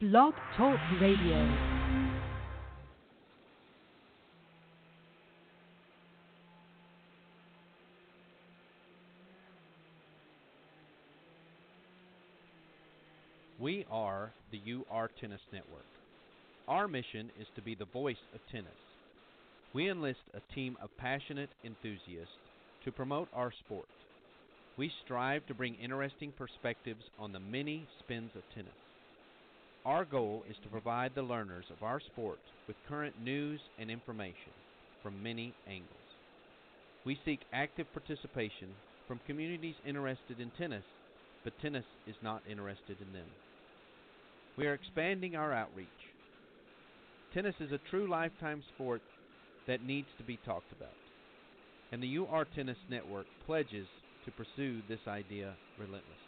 Blog Talk Radio. We are the UR Tennis Network. Our mission is to be the voice of tennis. We enlist a team of passionate enthusiasts to promote our sport. We strive to bring interesting perspectives on the many spins of tennis. Our goal is to provide the learners of our sport with current news and information from many angles. We seek active participation from communities interested in tennis, but tennis is not interested in them. We are expanding our outreach. Tennis is a true lifetime sport that needs to be talked about, and the UR Tennis Network pledges to pursue this idea relentlessly.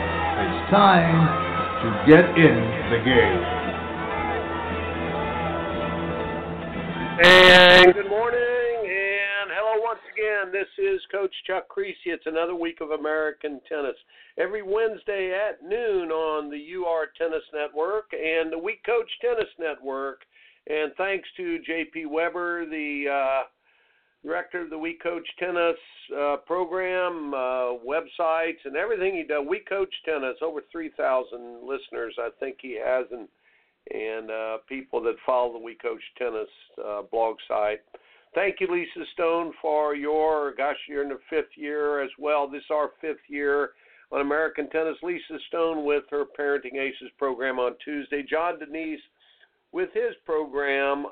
time to get in the game. And good morning, and hello once again. This is Coach Chuck Kriese. It's another week of American tennis. Every Wednesday at noon on the UR Tennis Network and the We Coach Tennis Network. And thanks to JP Weber, the uh, director of the We Coach Tennis uh, program, uh, websites, and everything he does. We Coach Tennis, over 3,000 listeners, I think he has, and and uh, people that follow the We Coach Tennis uh, blog site. Thank you, Lisa Stone, for your, gosh, you're in the fifth year as well. This is our fifth year on American Tennis. Lisa Stone with her Parenting Aces program on Tuesday. John Denise with his program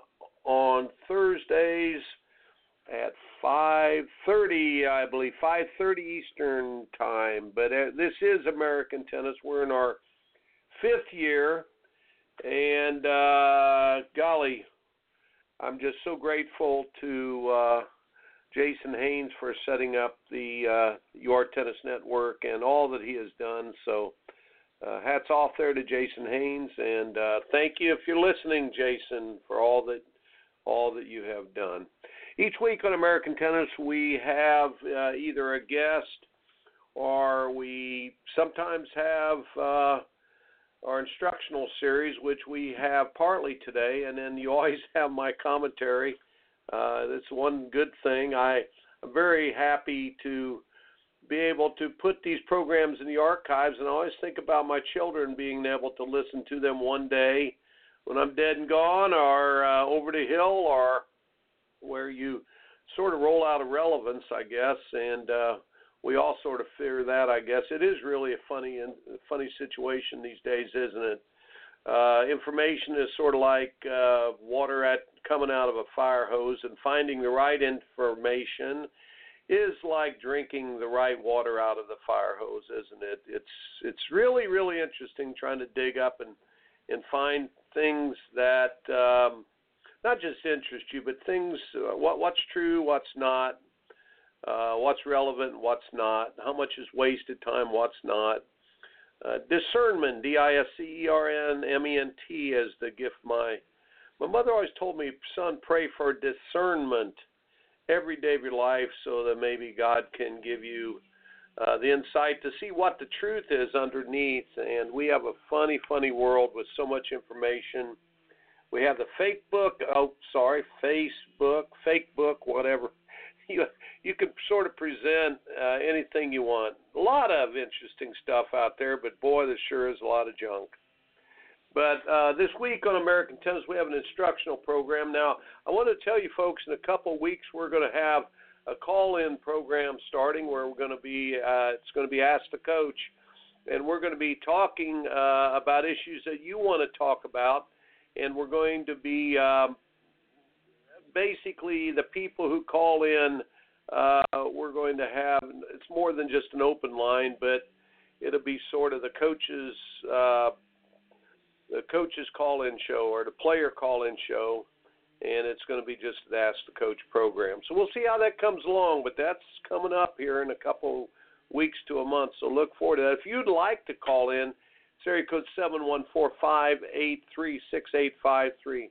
on Thursdays at 5:30, I believe, 5:30 Eastern time. But uh, this is American Tennis. We're in our fifth year, and uh, golly, I'm just so grateful to uh, Jason Haynes for setting up the uh, UR Tennis Network and all that he has done. So. Uh, hats off there to Jason Haynes, and thank you if you're listening, Jason, for all that all that you have done. Each week on American Tennis, we have uh, either a guest or we sometimes have uh, our instructional series, which we have partly today, and then you always have my commentary. Uh, that's one good thing. I, I'm very happy to be able to put these programs in the archives, and I always think about my children being able to listen to them one day when I'm dead and gone, or uh, over the hill, or where you sort of roll out of relevance, I guess, and uh, we all sort of fear that. I guess it is really a funny and funny situation these days, isn't it? Uh, information is sort of like uh, water at coming out of a fire hose, and finding the right information is like drinking the right water out of the fire hose, isn't it? It's it's really really interesting trying to dig up and and find things that um, not just interest you, but things uh, what what's true, what's not, uh, what's relevant, what's not, how much is wasted time, what's not. uh, discernment, D-I-S-C-E-R-N-M-E-N-T, as the gift my my mother always told me, son, pray for discernment every day of your life, so that maybe God can give you uh, the insight to see what the truth is underneath. And we have a funny, funny world with so much information. We have the fake book. Oh, sorry, Facebook, fake book, whatever. You you can sort of present uh, anything you want. A lot of interesting stuff out there, but boy, there sure is a lot of junk. But uh, this week on American Tennis, we have an instructional program. Now, I want to tell you folks, in a couple of weeks, we're going to have a call-in program starting where we're going to be. Uh, it's going to be Ask the Coach, and we're going to be talking uh, about issues that you want to talk about, and we're going to be um, basically the people who call in. Uh, we're going to have. It's more than just an open line, but it'll be sort of the coaches. Uh, the coaches call in show or the player call in show and it's going to be just the Ask the Coach program. So we'll see how that comes along, but that's coming up here in a couple weeks to a month. So look forward to that. If you'd like to call in, area code seven one four five eight three six eight five three.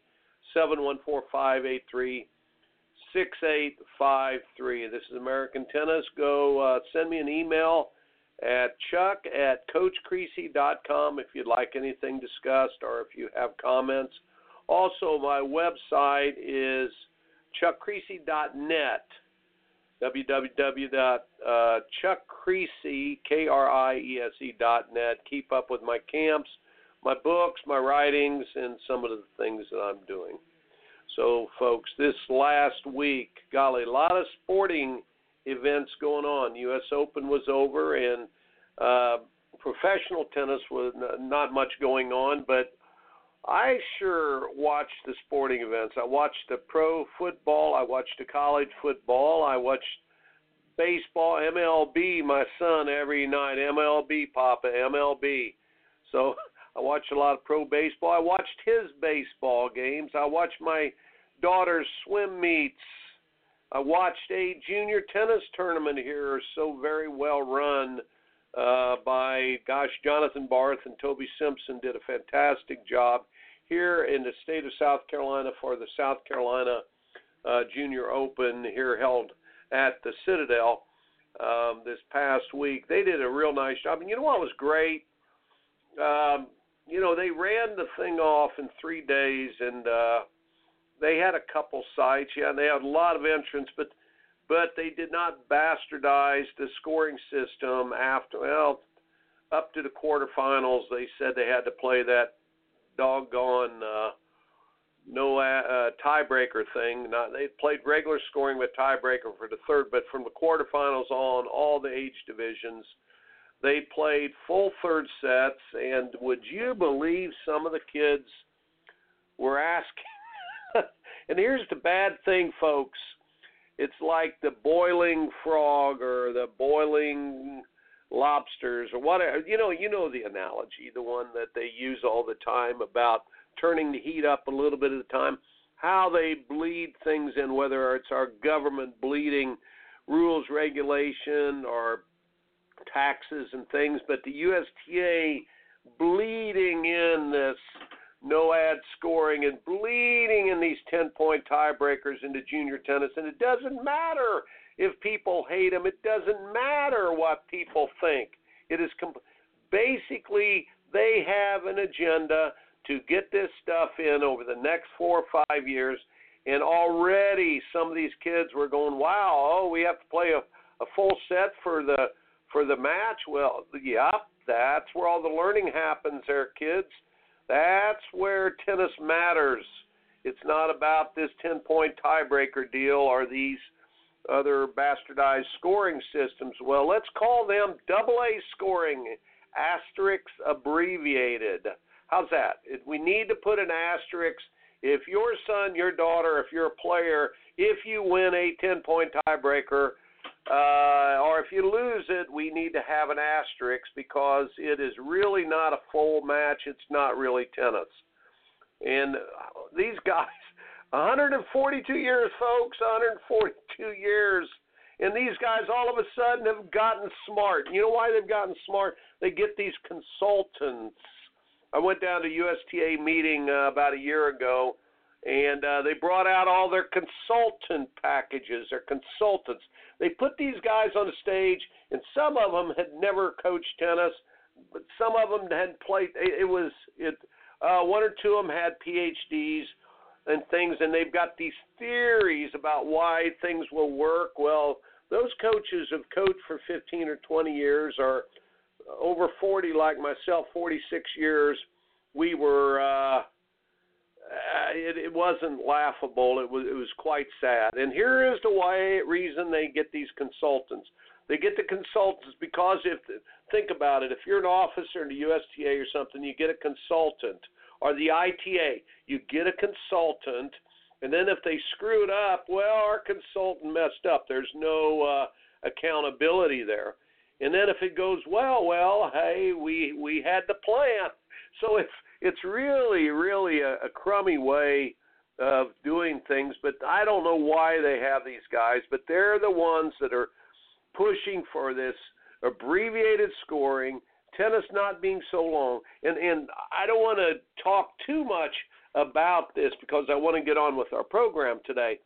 Seven one four five eight three six eight five three. This is American Tennis. Go uh, send me an email at chuck at coachkriese.com if you'd like anything discussed or if you have comments. Also, my website is chuckkriese.net, www.chuckkriese.net. Keep up with my camps, my books, my writings, and some of the things that I'm doing. So, folks, this last week, golly, a lot of sporting events going on. U.S. Open was over, and uh, professional tennis was not much going on, but I sure watched the sporting events. I watched the pro football. I watched the college football. I watched baseball, MLB. My son every night, MLB, Papa, MLB. So I watched a lot of pro baseball. I watched his baseball games. I watched my daughter's swim meets. I watched a junior tennis tournament here, so very well run uh, by, gosh, Jonathan Barth and Toby Simpson did a fantastic job here in the state of South Carolina for the South Carolina uh, Junior Open here held at the Citadel um, this past week. They did a real nice job. And you know what was great? Um, you know, they ran the thing off in three days and uh, they had a couple sites. Yeah, they had a lot of entrants, but but they did not bastardize the scoring system after well up to the quarterfinals. They said they had to play that doggone uh, no uh, tiebreaker thing. Not they played regular scoring with tiebreaker for the third, but from the quarterfinals on, all the age divisions, they played full third sets. And would you believe some of the kids were asking? and here's the bad thing, folks. It's like the boiling frog or the boiling lobsters or whatever. You know, you know the analogy, the one that they use all the time about turning the heat up a little bit at a time. How they bleed things in, whether it's our government bleeding rules, regulation, or taxes and things, but the USTA bleeding in this no ad scoring and bleeding in these 10 point tiebreakers into junior tennis. And it doesn't matter if people hate him. It doesn't matter what people think. It is comp- basically they have an agenda to get this stuff in over the next four or five years. And already some of these kids were going, "Wow, oh, we have to play a, a full set for the for the match." Well, yeah, that's where all the learning happens, there, kids. That's where tennis matters. It's not about this 10 point tiebreaker deal or these other bastardized scoring systems. Well, let's call them double A scoring, asterisk abbreviated. How's that? We need to put an asterisk. If your son, your daughter, if you're a player, if you win a 10 point tiebreaker, uh, or if you lose it, we need to have an asterisk because it is really not a full match. It's not really tennis. And these guys, 142 years, folks, 142 years, And these guys all of a sudden have gotten smart. You know why they've gotten smart? They get these consultants. I went down to USTA meeting uh, about a year ago, and uh, they brought out all their consultant packages. Their consultants. They put these guys on the stage, and some of them had never coached tennis, but some of them had played. It, it was it. Uh, one or two of them had PhDs and things, and they've got these theories about why things will work. Well, those coaches have coached for 15 or 20 years, or over 40, like myself, 46 years. We were. Uh, uh, it, it wasn't laughable. It was it was quite sad. And here is the way reason they get these consultants. They get the consultants because if think about it, if you're an officer in the USTA or something, you get a consultant or the ITA, you get a consultant, and then if they screw it up, well, our consultant messed up. There's no uh, accountability there. And then if it goes well, well, hey, we we had the plan. So it's it's really really a, a crummy way of doing things. But I don't know why they have these guys, but they're the ones that are pushing for this abbreviated scoring tennis not being so long, and and I don't want to talk too much about this because I want to get on with our program today.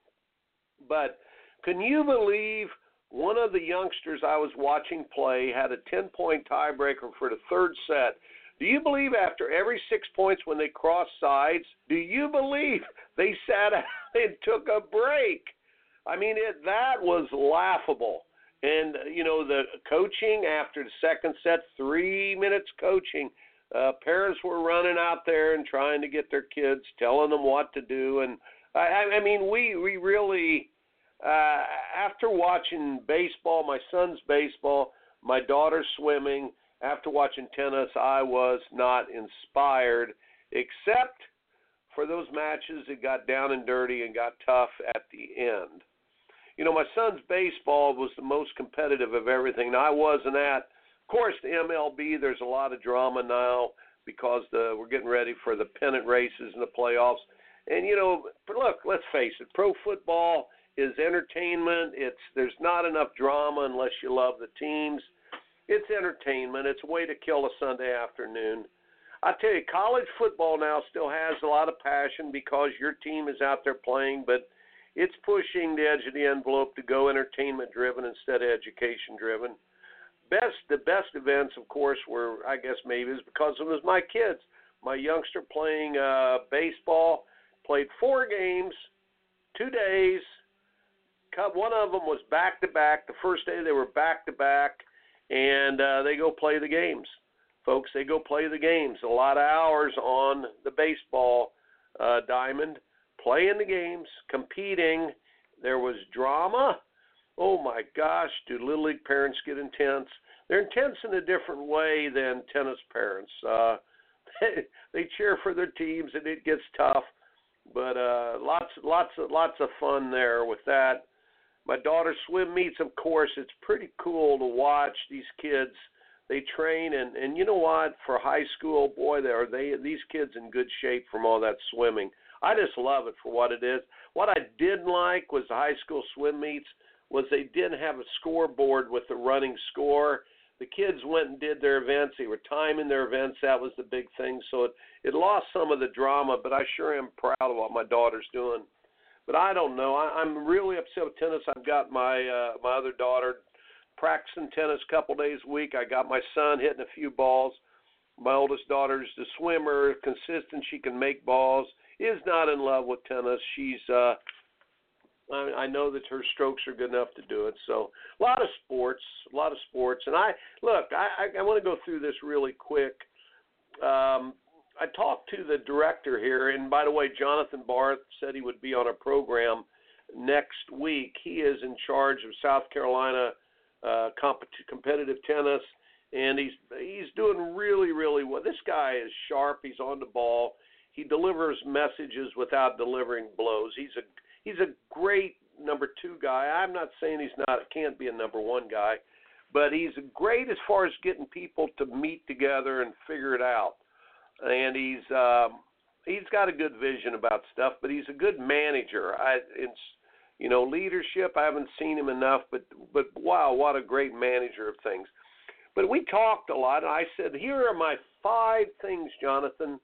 But can you believe one of the youngsters I was watching play had a 10 point tiebreaker for the third set? Do you believe after every six points when they crossed sides, do you believe they sat out and took a break? I mean, it that was laughable. And you know the coaching after the second set, three minutes coaching. Uh, parents were running out there and trying to get their kids, telling them what to do, and I, I mean we we really uh, after watching baseball, my son's baseball, my daughter's swimming, after watching tennis, I was not inspired, except for those matches that got down and dirty and got tough at the end you know, my son's baseball was the most competitive of everything. Now I wasn't at. Of course, the MLB. There's a lot of drama now because the we're getting ready for the pennant races and the playoffs. And you know, look, let's face it, pro football is entertainment. It's there's not enough drama unless you love the teams. It's entertainment. It's a way to kill a Sunday afternoon. I tell you, college football now still has a lot of passion because your team is out there playing, but it's pushing the edge of the envelope to go entertainment driven instead of education driven. Best the best events, of course, were I guess maybe is because it was my kids. My youngster playing uh, baseball played four games, two days. One of them was back to back. The first day they were back to back, and uh, they go play the games. Folks, they go play the games. A lot of hours on the baseball uh, diamond playing the games, competing. There was drama. Oh my gosh, do little league parents get intense? They're intense in a different way than tennis parents. Uh, they they cheer for their teams and it gets tough, but uh, lots, lots lots of fun there with that. My daughter swim meets, of course. It's pretty cool to watch these kids. They train and and you know what? For high school, boy, they are they these kids in good shape from all that swimming. I just love it for what it is. What I didn't like was the high school swim meets was they didn't have a scoreboard with the running score. The kids went and did their events. They were timing their events. That was the big thing. So it it lost some of the drama. But I sure am proud of what my daughter's doing. But I don't know. I, I'm really upset with tennis. I've got my uh, my other daughter practicing tennis a couple days a week. I got my son hitting a few balls. My oldest daughter's the swimmer, consistent. She can make balls is not in love with tennis. She's uh I, I know that her strokes are good enough to do it. So a lot of sports, a lot of sports, and I look. I I, I want to go through this really quick. Um, I talked to the director here, and by the way, Jonathan Barth said he would be on a program next week. He is in charge of South Carolina uh, comp- competitive tennis, and he's he's doing really really well. This guy is sharp. He's on the ball. He delivers messages without delivering blows. He's a he's a great number two guy. I'm not saying he's not can't be a number one guy, but he's great as far as getting people to meet together and figure it out. And he's um, he's got a good vision about stuff, but he's a good manager. I it's You know, leadership. I haven't seen him enough, but but wow, what a great manager of things. But we talked a lot, and I said, here are my five things, Jonathan.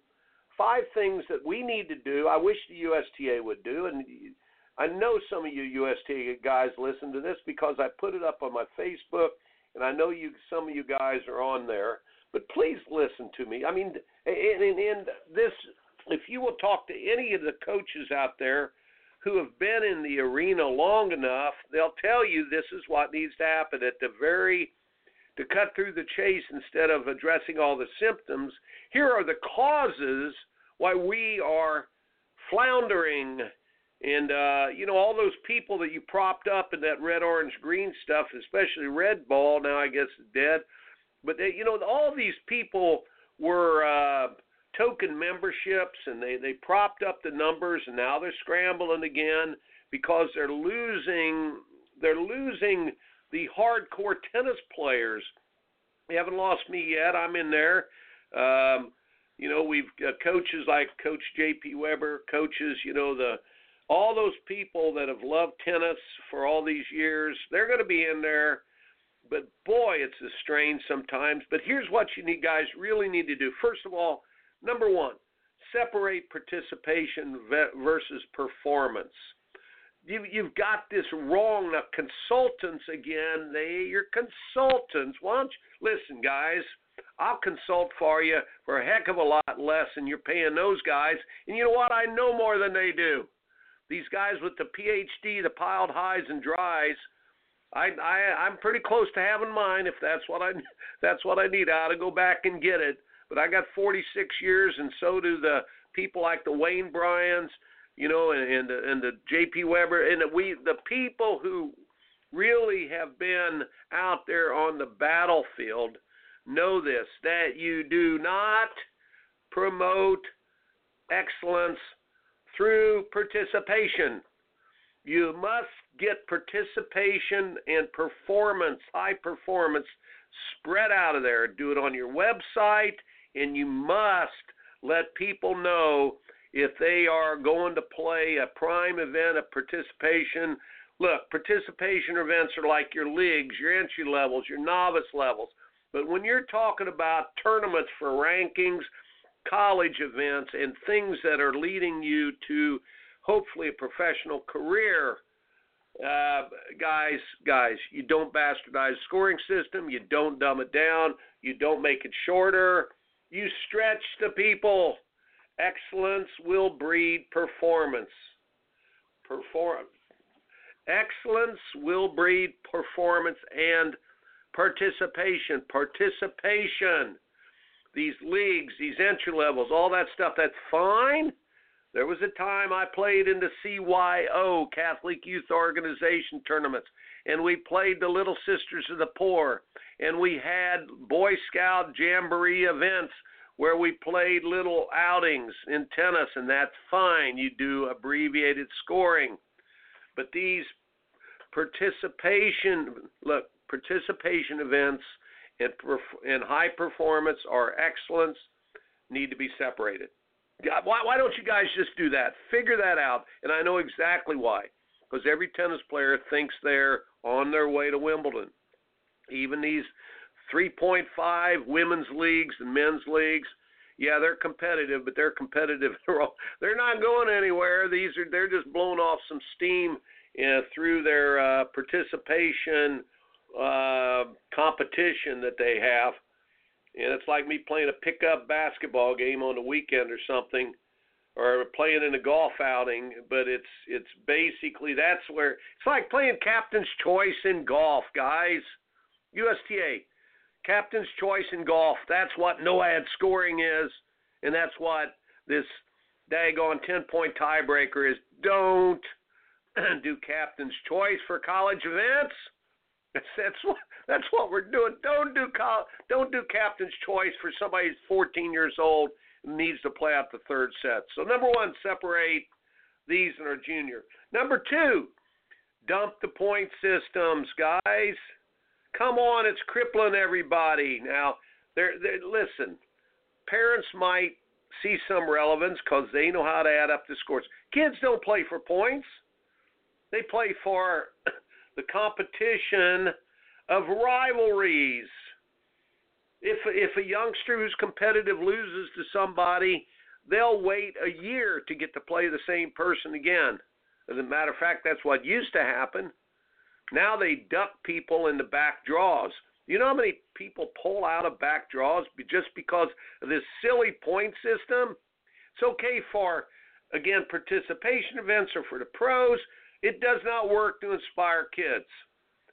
Five things that we need to do. I wish the USTA would do, and I know some of you USTA guys listen to this because I put it up on my Facebook, and I know you some of you guys are on there. But please listen to me. I mean, and, and, and this, if you will talk to any of the coaches out there who have been in the arena long enough, they'll tell you this is what needs to happen at the very to cut through the chase instead of addressing all the symptoms. Here are the causes why we are floundering and uh, you know all those people that you propped up in that red, orange, green stuff, especially Red Ball. Now I guess is dead, but they, you know all these people were uh, token memberships, and they they propped up the numbers, and now they're scrambling again because they're losing they're losing the hardcore tennis players. They haven't lost me yet. I'm in there. Um, you know, we've got coaches like Coach J.P. Weber, coaches, you know, the all those people that have loved tennis for all these years, they're going to be in there. But boy, it's a strain sometimes. But here's what you need, guys, really need to do. First of all, number one, separate participation versus performance. You, you've got this wrong. Now, consultants again, they you're consultants. Why don't you listen, guys? I'll consult for you for a heck of a lot less than you're paying those guys. And you know what? I know more than they do. These guys with the PhD, the piled highs and dries, I, I I'm pretty close to having mine. If that's what I that's what I need, I ought to go back and get it. But I got 46 years, and so do the people like the Wayne Bryans, you know, and and the, and the J.P. Weber, and the, we the people who really have been out there on the battlefield know this that you do not promote excellence through participation. You must get participation and performance, high performance, spread out of there. Do it on your website, and you must let people know if they are going to play a prime event of participation. Look, participation events are like your leagues, your entry levels, your novice levels. But when you're talking about tournaments for rankings, college events, and things that are leading you to hopefully a professional career. Uh, guys, guys, you don't bastardize scoring system. You don't dumb it down. You don't make it shorter. You stretch the people. Excellence will breed performance. Perform. Excellence will breed performance and participation. Participation these leagues, these entry levels, all that stuff, that's fine. There was a time I played in the CYO, Catholic Youth Organization tournaments, and we played the Little Sisters of the Poor, and we had Boy Scout Jamboree events where we played little outings in tennis, and that's fine. You do abbreviated scoring. But these participation, look, participation events – and, and high performance or excellence need to be separated. Why, why don't you guys just do that? Figure that out. And I know exactly why. Because every tennis player thinks they're on their way to Wimbledon. Even these 3.5 women's leagues and men's leagues, yeah, they're competitive, but they're competitive. they're not going anywhere. These are they're just blowing off some steam uh, through their uh, participation uh, competition that they have, and it's like me playing a pickup basketball game on the weekend or something, or playing in a golf outing. But it's it's basically that's where it's like playing captain's choice in golf, guys. USTA, captain's choice in golf. That's what no ad scoring is, and that's what this daggone ten point tiebreaker is. Don't do captain's choice for college events. That's that's what that's what we're doing. Don't do don't do captain's choice for somebody who's 14 years old and needs to play out the third set. So number one, separate these and our junior. Number two, dump the point systems, guys. Come on, it's crippling everybody. Now, they're, they're listen. Parents might see some relevance because they know how to add up the scores. Kids don't play for points. They play for the competition of rivalries. If if a youngster who's competitive loses to somebody, they'll wait a year to get to play the same person again. As a matter of fact, that's what used to happen. Now they duck people in the back draws. You know how many people pull out of back draws just because of this silly point system? It's okay for, again, participation events or for the pros. It does not work to inspire kids.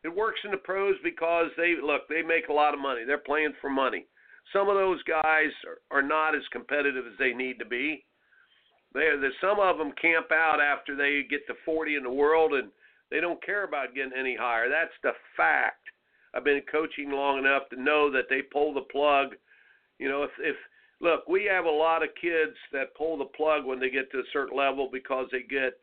It works in the pros because they look, they make a lot of money. They're playing for money. Some of those guys are, are not as competitive as they need to be. They're, some of them camp out after they get to 40 in the world and they don't care about getting any higher. That's the fact. I've been coaching long enough to know that they pull the plug. You know, if if look, we have a lot of kids that pull the plug when they get to a certain level because they get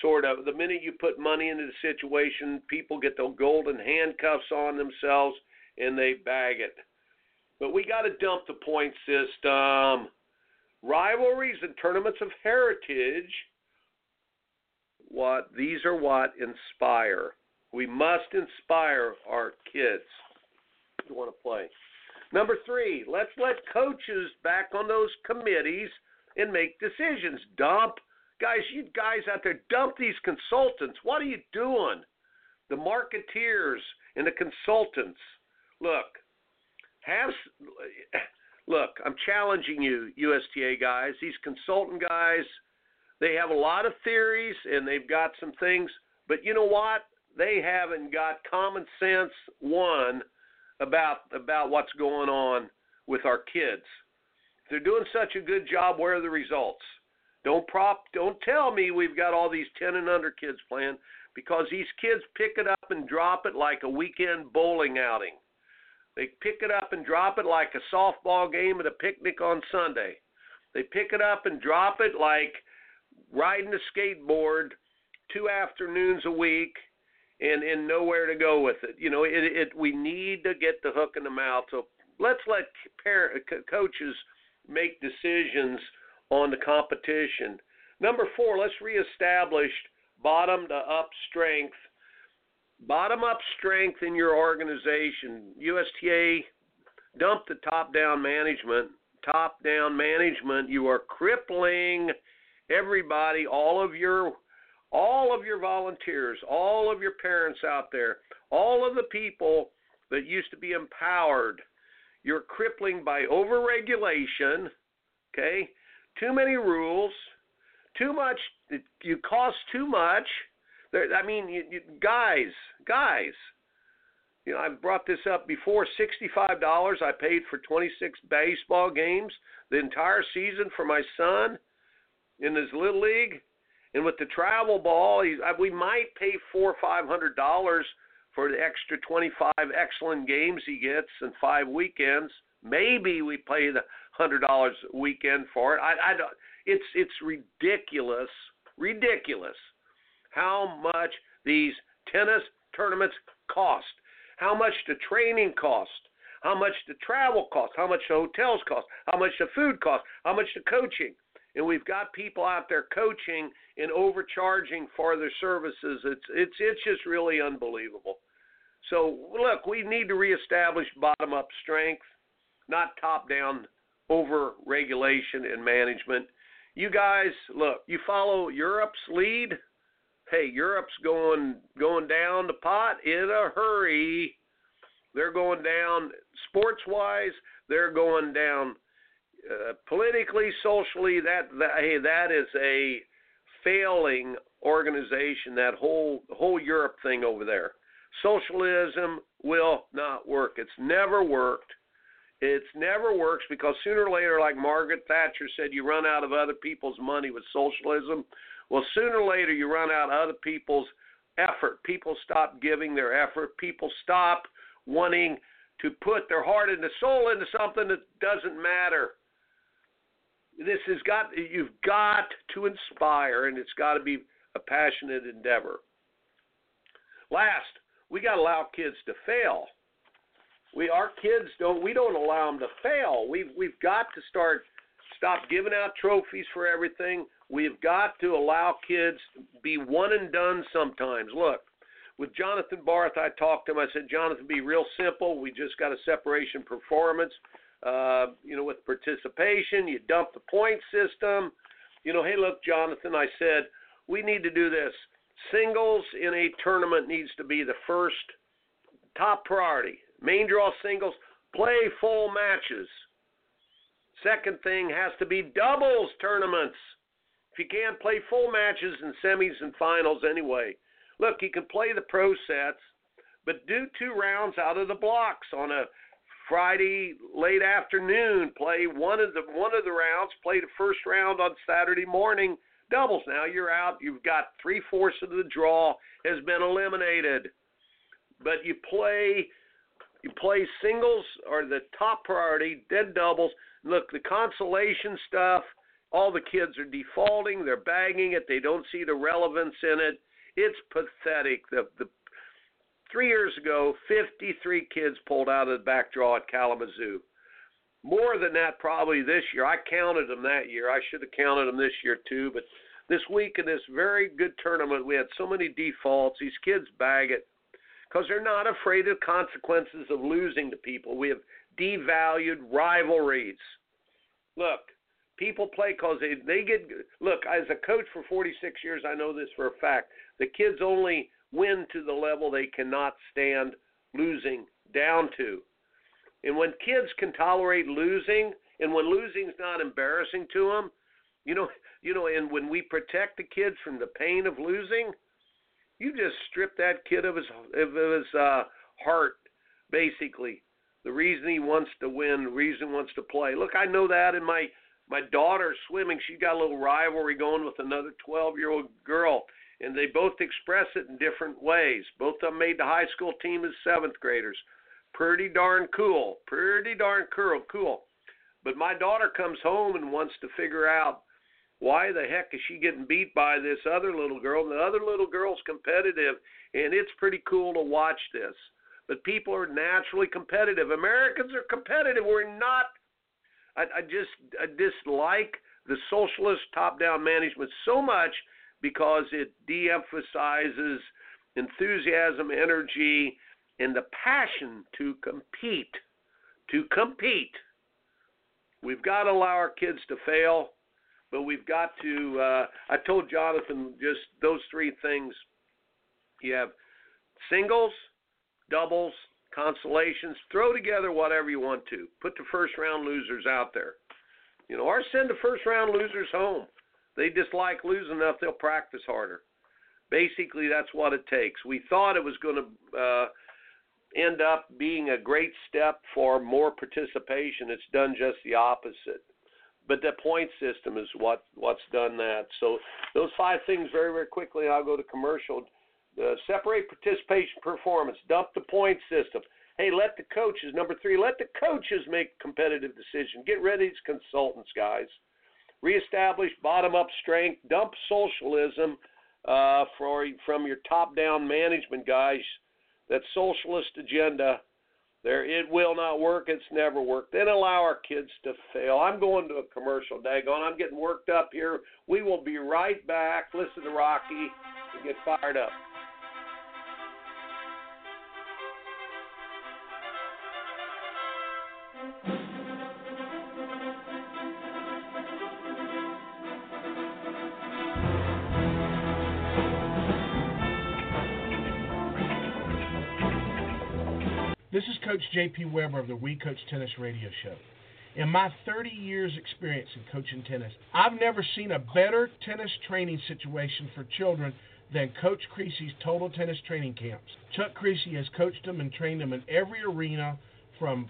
sort of the minute you put money into the situation, people get the golden handcuffs on themselves and they bag it. But we got to dump the point system. Rivalries and tournaments of heritage. What these are what inspire. We must inspire our kids to want to play. Number three, let's let coaches back on those committees and make decisions. Dump guys, you guys out there, dump these consultants. What are you doing? The marketeers and the consultants. Look, have look. I'm challenging you, USTA guys. These consultant guys, they have a lot of theories and they've got some things, but you know what? They haven't got common sense one about about what's going on with our kids. If they're doing such a good job, where are the results? Don't prop don't tell me we've got all these 10 and under kids playing because these kids pick it up and drop it like a weekend bowling outing. They pick it up and drop it like a softball game at a picnic on Sunday. They pick it up and drop it like riding a skateboard two afternoons a week and and nowhere to go with it. You know, it, it we need to get the hook in the mouth. So let's let parent, coaches make decisions on the competition. Number four, let's reestablish bottom to up strength. Bottom up strength in your organization. USTA dump the top down management. Top down management, you are crippling everybody, all of your all of your volunteers, all of your parents out there, all of the people that used to be empowered. You're crippling by overregulation, okay? Too many rules, too much. You cost too much. There, I mean, you, you, guys, guys. You know, I've brought this up before. Sixty-five dollars I paid for twenty-six baseball games the entire season for my son in his little league, and with the travel ball, he's, we might pay four or five hundred dollars for the extra twenty-five excellent games he gets and five weekends. Maybe we pay the hundred dollars a weekend for it. I, I don't. It's it's ridiculous, ridiculous, how much these tennis tournaments cost, how much the training cost, how much the travel cost, how much the hotels cost, how much the food cost, how much the coaching. And we've got people out there coaching and overcharging for their services. It's it's it's just really unbelievable. So look, we need to reestablish bottom up strength, not top down over regulation and management. You guys, look, you follow Europe's lead. Hey, Europe's going going down the pot in a hurry. They're going down sports wise. They're going down uh, politically, socially. That, that hey, that is a failing organization. That whole whole Europe thing over there. Socialism will not work. It's never worked. It's never works because sooner or later, like Margaret Thatcher said, you run out of other people's money with socialism. Well, sooner or later, you run out of other people's effort. People stop giving their effort. People stop wanting to put their heart and soul into something that doesn't matter. This has got you've got to inspire, and it's got to be a passionate endeavor. Last, we got to allow kids to fail we our kids don't we don't allow them to fail. We've we've got to start stop giving out trophies for everything. We've got to allow kids be one and done sometimes. Look, with Jonathan Barth, I talked to him. I said, Jonathan, be real simple. We just got a separation performance. Uh, you know, with participation, you dump the point system. You know, hey, look, Jonathan, I said, we need to do this. Singles in a tournament needs to be the first top priority. Main draw singles, play full matches. Second thing has to be doubles tournaments. If you can't play full matches in semis and finals anyway, look, you can play the pro sets, but do two rounds out of the blocks on a Friday late afternoon. Play one of the one of the rounds. Play the first round on Saturday morning. Doubles. Now you're out. You've got three fourths of the draw has been eliminated. But you play you play singles are the top priority. Then doubles. Look, the consolation stuff. All the kids are defaulting. They're bagging it. They don't see the relevance in it. It's pathetic. The the three years ago, 53 kids pulled out of the back draw at Kalamazoo. More than that probably this year. I counted them that year. I should have counted them this year too. But this week in this very good tournament, we had so many defaults. These kids bag it because they're not afraid of consequences of losing to people. We have devalued rivalries. Look, people play because they they get look. As a coach for 46 years, I know this for a fact. The kids only win to the level they cannot stand losing down to. And when kids can tolerate losing, and when losing's not embarrassing to them, you know, you know, and when we protect the kids from the pain of losing, you just strip that kid of his of his uh, heart, basically. The reason he wants to win, the reason he wants to play. Look, I know that in my my daughter swimming, she got a little rivalry going with another 12 year old girl, and they both express it in different ways. Both of them made the high school team as seventh graders. Pretty darn cool. Pretty darn cool. Cool. But my daughter comes home and wants to figure out why the heck is she getting beat by this other little girl? And the other little girl's competitive, and it's pretty cool to watch this. But people are naturally competitive. Americans are competitive. We're not. I, I just I dislike the socialist top-down management so much because it de-emphasizes enthusiasm, energy, and the passion to compete. To compete. We've got to allow our kids to fail but we've got to. Uh, I told Jonathan just those three things. You have singles, doubles, consolations. Throw together whatever you want to. Put the first round losers out there. You know, or send the first round losers home. They dislike losing enough, they'll practice harder. Basically, that's what it takes. We thought it was going to uh, end up being a great step for more participation. It's done just the opposite but the point system is what what's done that. So those five things very very quickly. I'll go to commercial. Uh, separate participation performance. Dump the point system. Hey, let the coaches number three. Let the coaches make competitive decisions. Get rid of these consultants, guys. Reestablish bottom up strength. Dump socialism uh, for from your top down management guys. That socialist agenda there, it will not work. It's never worked. Then allow our kids to fail. I'm going to a commercial. Daggone, I'm getting worked up here. We will be right back. Listen to Rocky and get fired up. Coach JP Weber of the We Coach Tennis Radio Show. In my 30 years' experience in coaching tennis, I've never seen a better tennis training situation for children than Coach Kriese's Total Tennis Training Camps. Chuck Kriese has coached them and trained them in every arena from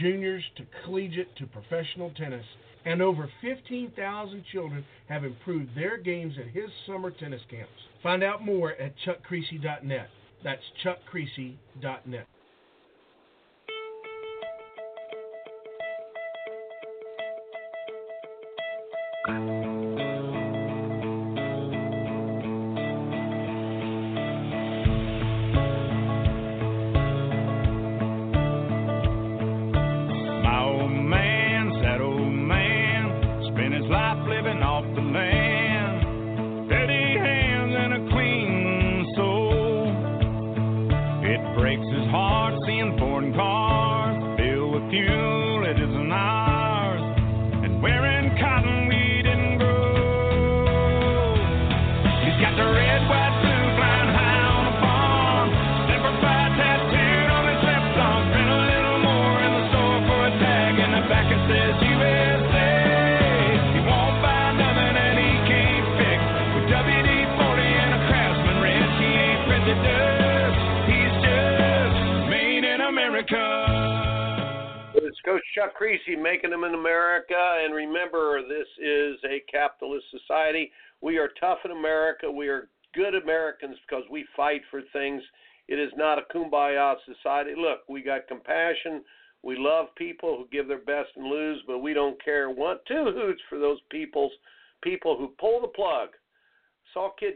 juniors to collegiate to professional tennis, and over 15,000 children have improved their games at his summer tennis camps. Find out more at chuckkriese.net. That's chuckkriese.net. Thank you.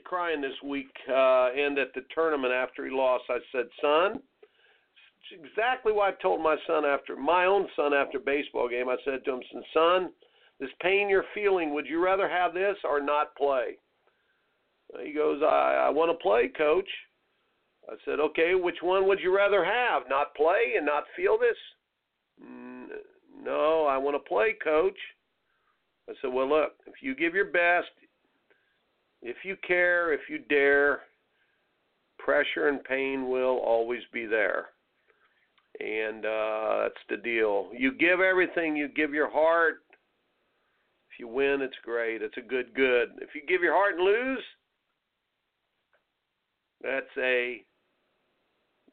Crying this week uh, and at the tournament after he lost. I said, son, exactly what I told my son after my own son after baseball game. I said to him, son, this pain you're feeling, would you rather have this or not play? He goes, I, I want to play, coach. I said, okay, which one would you rather have? Not play and not feel this? No, I want to play, coach. I said, well, look, if you give your best, if you care, if you dare, pressure and pain will always be there. And uh, that's the deal. You give everything, you give your heart. If you win, it's great. It's a good good. If you give your heart and lose, that's a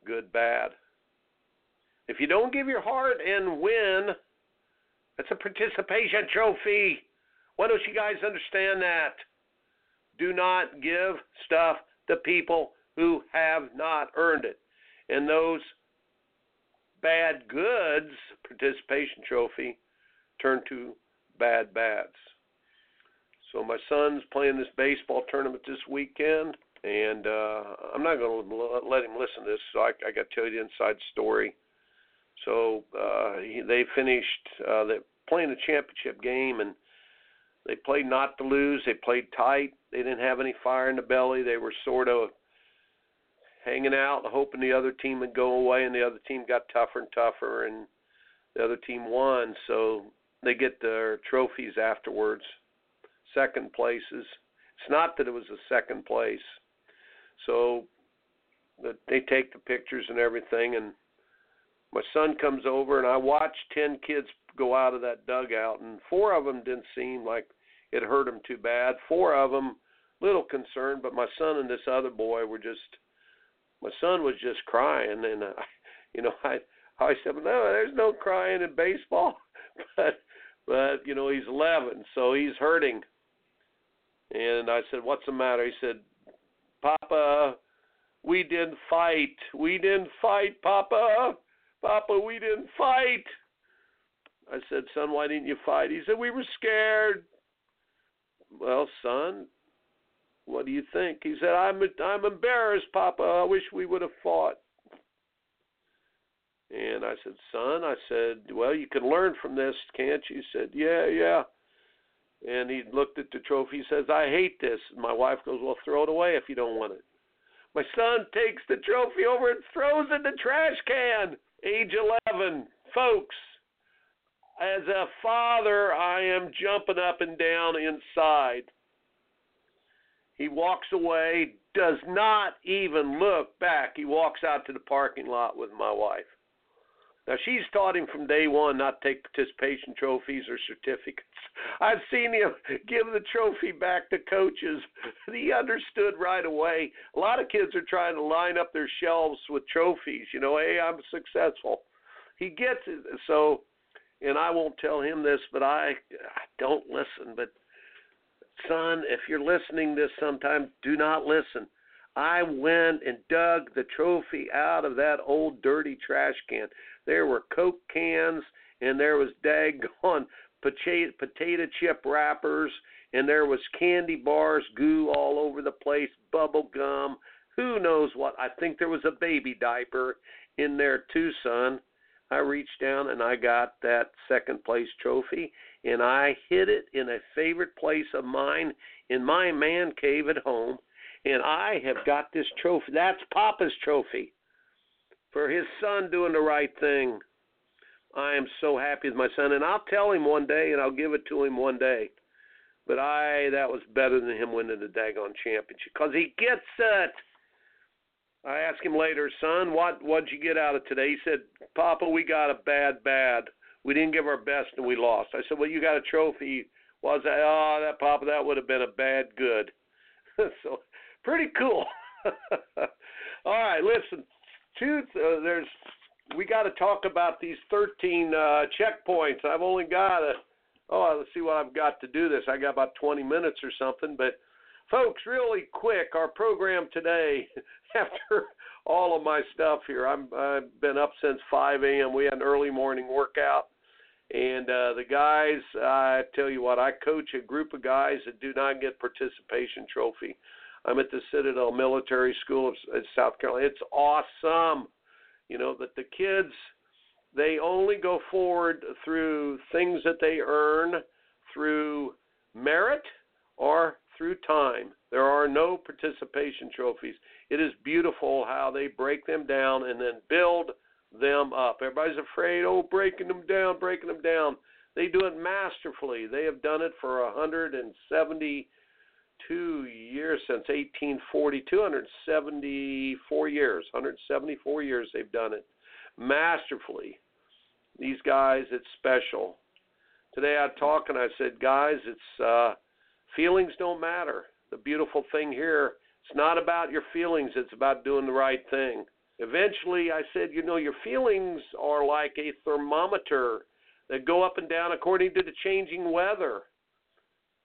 good bad. If you don't give your heart and win, that's a participation trophy. Why don't you guys understand that? Do not give stuff to people who have not earned it. And those bad goods, participation trophy, turn to bad bads. So my son's playing this baseball tournament this weekend, and uh, I'm not going to let him listen to this, so I, I got to tell you the inside story. So uh, he, they finished uh, they playing a championship game, and they played not to lose. They played tight. They didn't have any fire in the belly. They were sort of hanging out, hoping the other team would go away, and the other team got tougher and tougher, and the other team won. So they get their trophies afterwards, second places. It's not that it was a second place. So they take the pictures and everything, and my son comes over and I watched ten kids go out of that dugout, and four of them didn't seem like it hurt them too bad. Four of them, little concerned, but my son and this other boy were just. My son was just crying, and uh, you know I I said, no, there's no crying in baseball, but but you know he's 11, so he's hurting. And I said, what's the matter? He said, Papa, we didn't fight. We didn't fight, Papa. Papa, we didn't fight. I said, Son, why didn't you fight? He said, We were scared. Well, son, what do you think? He said, I'm I'm embarrassed, Papa. I wish we would have fought. And I said, Son, I said, Well, you can learn from this, can't you? He said, Yeah, yeah. And he looked at the trophy. He says, I hate this. And my wife goes, Well, throw it away if you don't want it. My son takes the trophy over and throws it in the trash can age 11. Folks, as a father, I am jumping up and down inside. He walks away, does not even look back. He walks out to the parking lot with my wife. Now she's taught him from day one not to take participation trophies or certificates. I've seen him give the trophy back to coaches. He understood right away. A lot of kids are trying to line up their shelves with trophies. You know, hey, I'm successful. He gets it. So, and I won't tell him this, but I, I don't listen. But son, if you're listening this sometime, do not listen. I went and dug the trophy out of that old dirty trash can. There were Coke cans and there was daggone potato, potato chip wrappers and there was candy bars, goo all over the place, bubble gum. Who knows what? I think there was a baby diaper in there too, son. I reached down and I got that second place trophy and I hid it in a favorite place of mine in my man cave at home. And I have got this trophy. That's Papa's trophy for his son doing the right thing. I am so happy with my son, and I'll tell him one day, and I'll give it to him one day. But I, that was better than him winning the daggone championship because he gets it. I asked him later, son, what what'd you get out of today? He said, Papa, we got a bad bad. We didn't give our best and we lost. I said, well, you got a trophy. Was that? Oh, that Papa, that would have been a bad good. so pretty cool. All right, listen two uh, there's we got to talk about these 13 uh, checkpoints. I've only got a oh, let's see what I've got to do this. I got about 20 minutes or something, but folks, really quick, our program today after all of my stuff here. I'm I've been up since 5 a.m. We had an early morning workout. And uh, the guys, I tell you what, I coach a group of guys that do not get participation trophy. I'm at the Citadel Military School of, South Carolina. It's awesome, you know, that the kids they only go forward through things that they earn through merit or through time. There are no participation trophies. It is beautiful how they break them down and then build them up. Everybody's afraid, oh, breaking them down, breaking them down. They do it masterfully. They have done it for 172 years since 1840, 274 years, 174 years they've done it masterfully. These guys, it's special. Today I talked and I said, guys, it's uh, feelings don't matter. The beautiful thing here, it's not about your feelings, it's about doing the right thing. Eventually, I said, you know, your feelings are like a thermometer that go up and down according to the changing weather.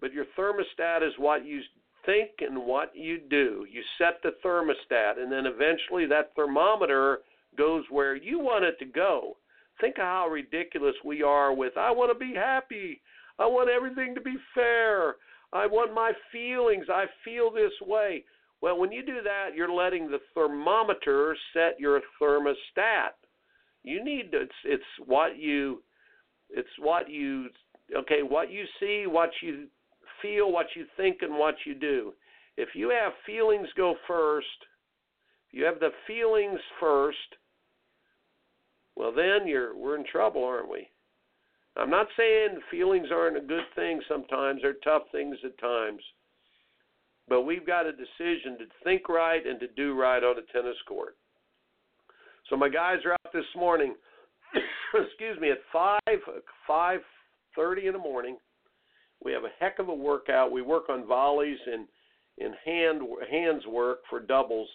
But your thermostat is what you think and what you do. You set the thermostat, and then eventually that thermometer goes where you want it to go. Think of how ridiculous we are with, I want to be happy. I want everything to be fair. I want my feelings. I feel this way. Well, when you do that, you're letting the thermometer set your thermostat. You need to, it's it's what you it's what you okay, what you see, what you feel, what you think and what you do. If you have feelings go first, you have the feelings first, well then you're we're in trouble, aren't we? I'm not saying feelings aren't a good thing sometimes, they're tough things at times. But we've got a decision to think right and to do right on a tennis court. So my guys are out this morning. excuse me, at five five thirty in the morning. We have a heck of a workout. We work on volleys and in hand hands work for doubles.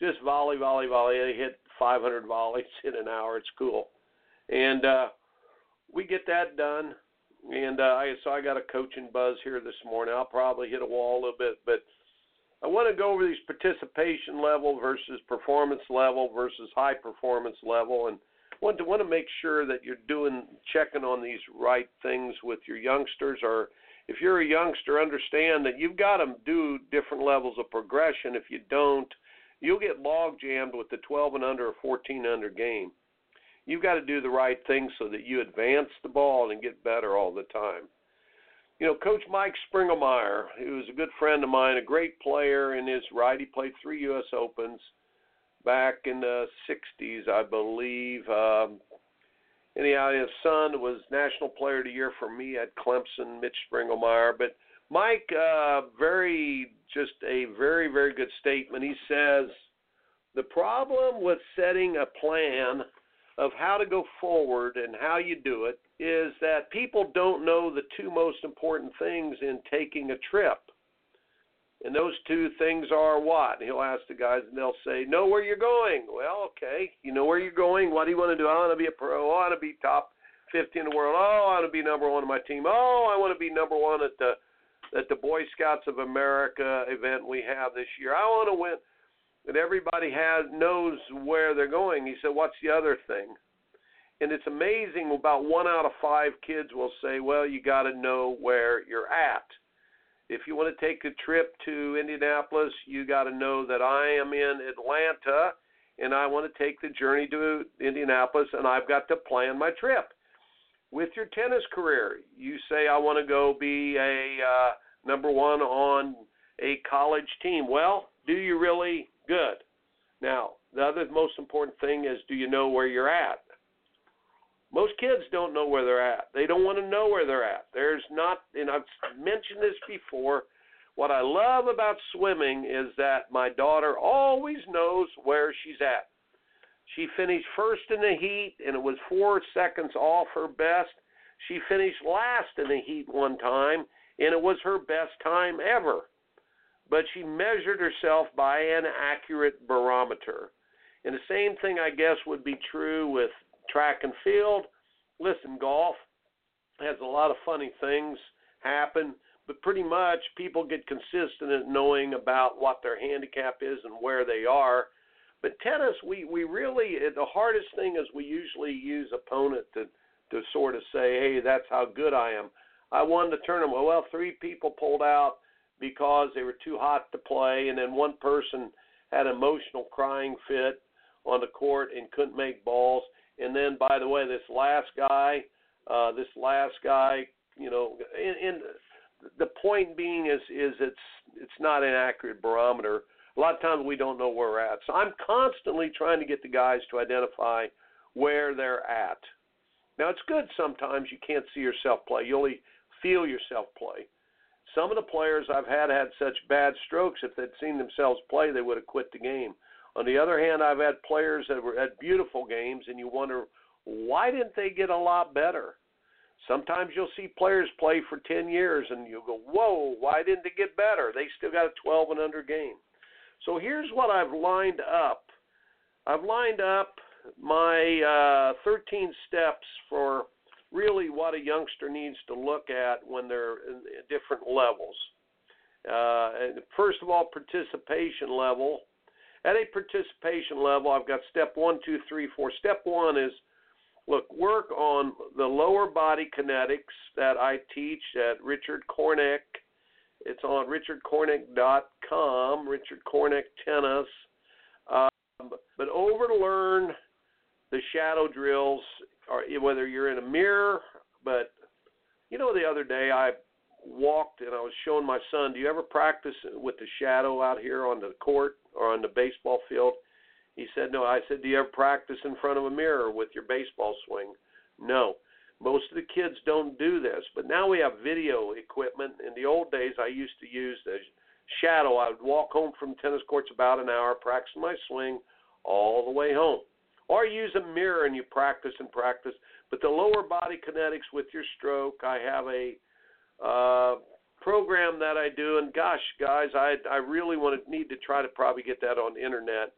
Just volley, volley, volley. They hit 500 volleys in an hour. It's cool, and uh, we get that done. And uh, I so I got a coaching buzz here this morning. I'll probably hit a wall a little bit, but I want to go over these participation level versus performance level versus high performance level, and want to want to make sure that you're doing checking on these right things with your youngsters. Or if you're a youngster, understand that you've got to do different levels of progression. If you don't, you'll get log jammed with the 12 and under or 14 under game you've got to do the right thing so that you advance the ball and get better all the time. You know, Coach Mike Sprengelmeyer, who was a good friend of mine, a great player in his right. He played three U.S. Opens back in the 60s, I believe. Um, anyhow, his son was National Player of the Year for me at Clemson, Mitch Sprengelmeyer. But Mike, uh, very, just a very, very good statement. He says, the problem with setting a plan – of how to go forward and how you do it is that people don't know the two most important things in taking a trip. And those two things are what? He'll ask the guys and they'll say, Know where you're going. Well, okay. You know where you're going. What do you want to do? I want to be a pro. I want to be top 50 in the world. Oh, I want to be number one on my team. Oh, I want to be number one at the at the Boy Scouts of America event we have this year. I want to win that everybody has knows where they're going. He said, "What's the other thing?" And it's amazing. About one out of five kids will say, "Well, you got to know where you're at." If you want to take a trip to Indianapolis, you got to know that I am in Atlanta and I want to take the journey to Indianapolis and I've got to plan my trip. With your tennis career, you say I want to go be a uh, number one on a college team. Well, do you really Good. Now, the other most important thing is do you know where you're at? Most kids don't know where they're at. They don't want to know where they're at. There's not, and I've mentioned this before. What I love about swimming is that my daughter always knows where she's at. She finished first in the heat, and it was four seconds off her best. She finished last in the heat one time, and it was her best time ever but she measured herself by an accurate barometer. And the same thing, I guess, would be true with track and field. Listen, golf has a lot of funny things happen, but pretty much people get consistent at knowing about what their handicap is and where they are. But tennis, we we really the hardest thing is we usually use opponent to to sort of say, hey, that's how good I am. I won the tournament. Well, three people pulled out because they were too hot to play, and then one person had an emotional crying fit on the court and couldn't make balls. And then, by the way, this last guy, uh, this last guy, you know, and, and the point being is is it's it's not an accurate barometer. A lot of times we don't know where we're at. So I'm constantly trying to get the guys to identify where they're at. Now it's good sometimes you can't see yourself play. You only feel yourself play. Some of the players I've had had such bad strokes if they'd seen themselves play they would have quit the game. On the other hand, I've had players that were had beautiful games, and you wonder why didn't they get a lot better? Sometimes you'll see players play for 10 years, and you go, "Whoa, why didn't they get better? They still got a 12 and under game." So here's what I've lined up. I've lined up my uh, 13 steps for really what a youngster needs to look at when they're in different levels. Uh, first of all, participation level. At a participation level, I've got step one, two, three, four. Step one is look, work on the lower body kinetics that I teach at Richard Cornick. It's on richardcornick.com, Richard Cornick Tennis. Um, but over to learn the shadow drills, or whether you're in a mirror, but you know, the other day I walked and I was showing my son, do you ever practice with the shadow out here on the court or on the baseball field? He said, no. I said, do you ever practice in front of a mirror with your baseball swing? No. Most of the kids don't do this, but now we have video equipment. In the old days, I used to use the shadow. I would walk home from tennis courts about an hour, practice my swing all the way home. Or use a mirror and you practice and practice. But the lower body kinetics with your stroke, I have a uh, program that I do, and gosh, guys, I I really want to need to try to probably get that on the internet.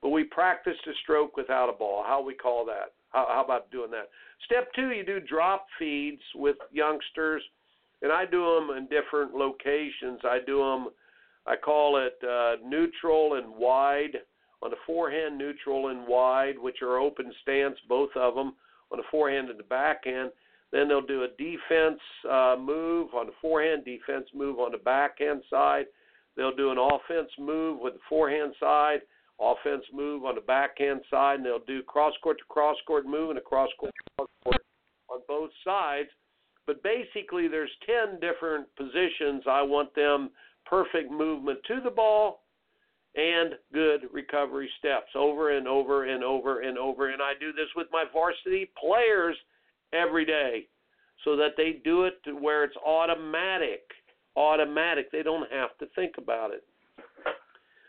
But we practice the stroke without a ball. How we call that? How, how about doing that? Step two, you do drop feeds with youngsters, and I do them in different locations. I do them, I call it uh, neutral and wide on the forehand, neutral and wide, which are open stance, both of them on the forehand and the backhand. Then they'll do a defense uh, move on the forehand, defense move on the backhand side. They'll do an offense move with the forehand side, offense move on the backhand side, and they'll do cross court to cross court move and a cross court to cross court on both sides. But basically, there's 10 different positions. I want them perfect movement to the ball and good recovery steps over and over and over and over. And I do this with my varsity players every day so that they do it to where it's automatic. Automatic. They don't have to think about it.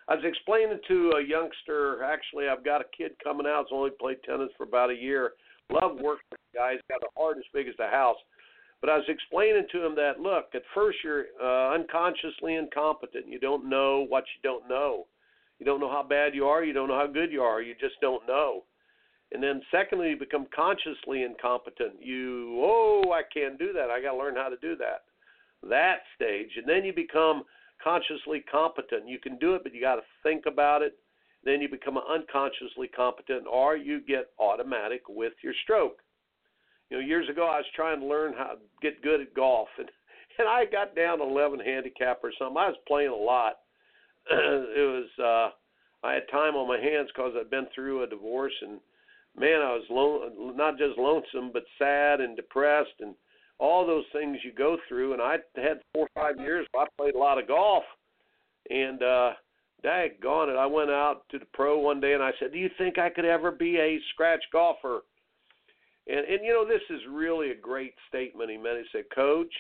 I was explaining to a youngster, actually, I've got a kid coming out, who's only played tennis for about a year. Love working with the guy. He's got a heart as big as the house. But I was explaining to him that, look, at first you're uh, unconsciously incompetent. You don't know what you don't know. You don't know how bad you are. You don't know how good you are. You just don't know. And then secondly, you become consciously incompetent. You, oh, I can't do that. I got to learn how to do that. That stage. And then you become consciously competent. You can do it, but you got to think about it. Then you become unconsciously competent, or you get automatic with your stroke. You know, years ago I was trying to learn how to get good at golf, and and I got down 11 handicap or something. I was playing a lot. it was uh, I had time on my hands because I'd been through a divorce, and man, I was lone, not just lonesome, but sad and depressed, and all those things you go through. And I had four or five years where I played a lot of golf, and uh, daggone it, I went out to the pro one day and I said, "Do you think I could ever be a scratch golfer?" And and you know this is really a great statement. He made. He said, "Coach,"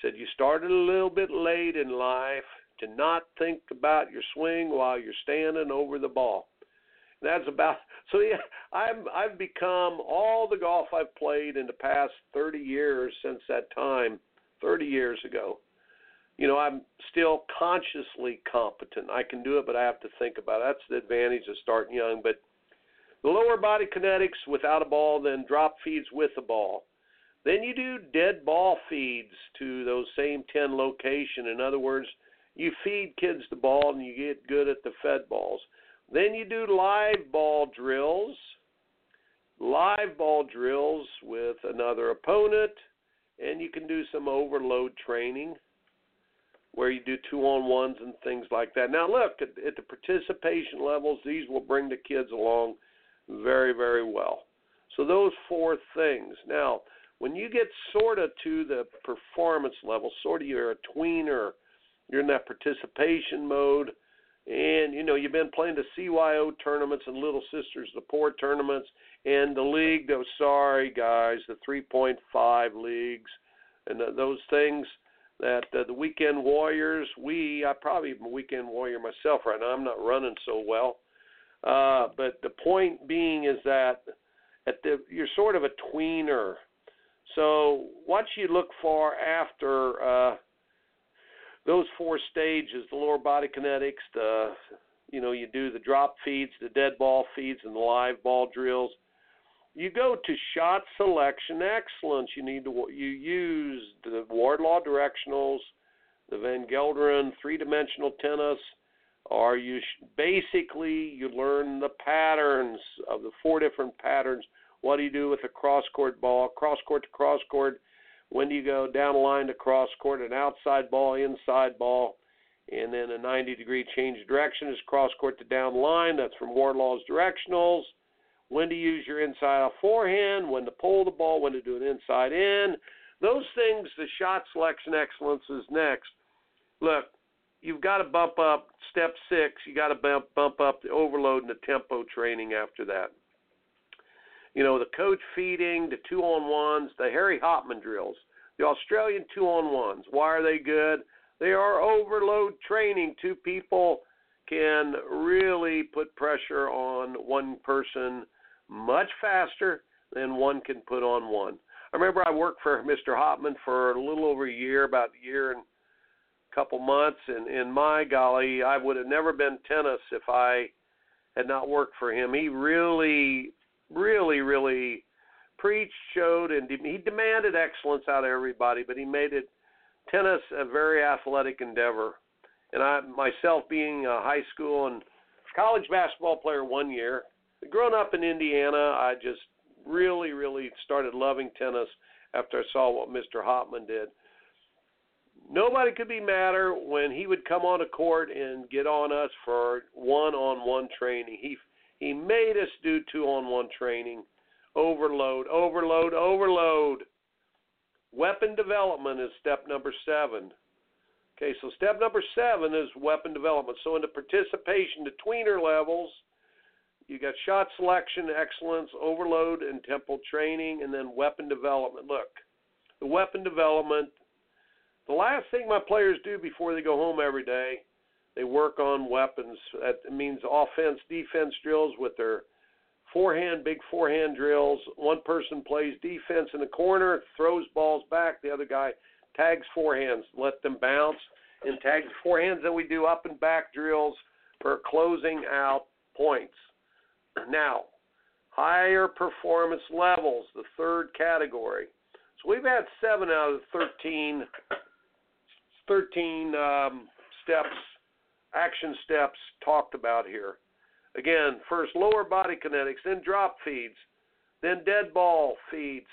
said, "you started a little bit late in life to not think about your swing while you're standing over the ball." that's about so yeah i'm i've become all the golf i've played in the past 30 years since that time 30 years ago you know, I'm still consciously competent. I can do it, but I have to think about it. That's the advantage of starting young. But the lower body kinetics without a ball, then drop feeds with a ball. Then you do dead ball feeds to those same 10 location. In other words, you feed kids the ball and you get good at the fed balls. Then you do live ball drills, live ball drills with another opponent, and you can do some overload training where you do two on ones and things like that. Now, look, at, at the participation levels, these will bring the kids along very, very well. So, those four things. Now, when you get sort of to the performance level, sort of you're a tweener, you're in that participation mode, and you know you've been playing the CYO tournaments and Little Sisters the Poor tournaments, and the league. Those sorry guys, the 3.5 leagues, and the, those things that uh, the weekend warriors. We, I probably am a weekend warrior myself right now. I'm not running so well, uh, but the point being is that at the you're sort of a tweener. So what you look for after uh, those four stages, the lower body kinetics, the you know you do the drop feeds, the dead ball feeds, and the live ball drills. You go to shot selection excellence. You need to you use the Wardlaw directionals, the Van Gelderen three-dimensional tennis, or you sh- basically you learn the patterns of the four different patterns. What do you do with a cross court ball, cross court to cross court? When do you go down the line to cross court, an outside ball, inside ball, and then a 90 degree change of direction is cross court to down line. That's from Wardlaw's directionals when to use your inside out forehand, when to pull the ball, when to do an inside in. Those things, the shot selection excellence is next. Look, you've got to bump up step six. You got to bump bump up the overload and the tempo training after that. You know the coach feeding, the two on ones, the Harry Hopman drills, the Australian two on ones. Why are they good? They are overload training. Two people can really put pressure on one person much faster than one can put on one. I remember I worked for Mr. Hopman for a little over a year, about a year and a couple months, and in my golly, I would have never been tennis if I had not worked for him. He really, really, really preached, showed, and he demanded excellence out of everybody, but he made it tennis a very athletic endeavor. And I myself being a high school and college basketball player one year, growing up in Indiana, I just really, really started loving tennis after I saw what Mr. Hopman did. Nobody could be madder when he would come on a court and get on us for one-on-one training. He he made us do two-on-one training, overload, overload, overload. Weapon development is step number seven. Okay, so step number seven is weapon development. So in the participation, the tweener levels – you got shot selection, excellence, overload, and tempo training, and then weapon development. Look, the weapon development. The last thing my players do before they go home every day, they work on weapons. That means offense, defense drills with their forehand, big forehand drills. One person plays defense in the corner, throws balls back. The other guy tags forehands, let them bounce, and tags forehands. Then we do up and back drills for closing out points. Now, higher performance levels, the third category. So we've had seven out of 13, 13 um, steps, action steps talked about here. Again, first lower body kinetics, then drop feeds, then dead ball feeds,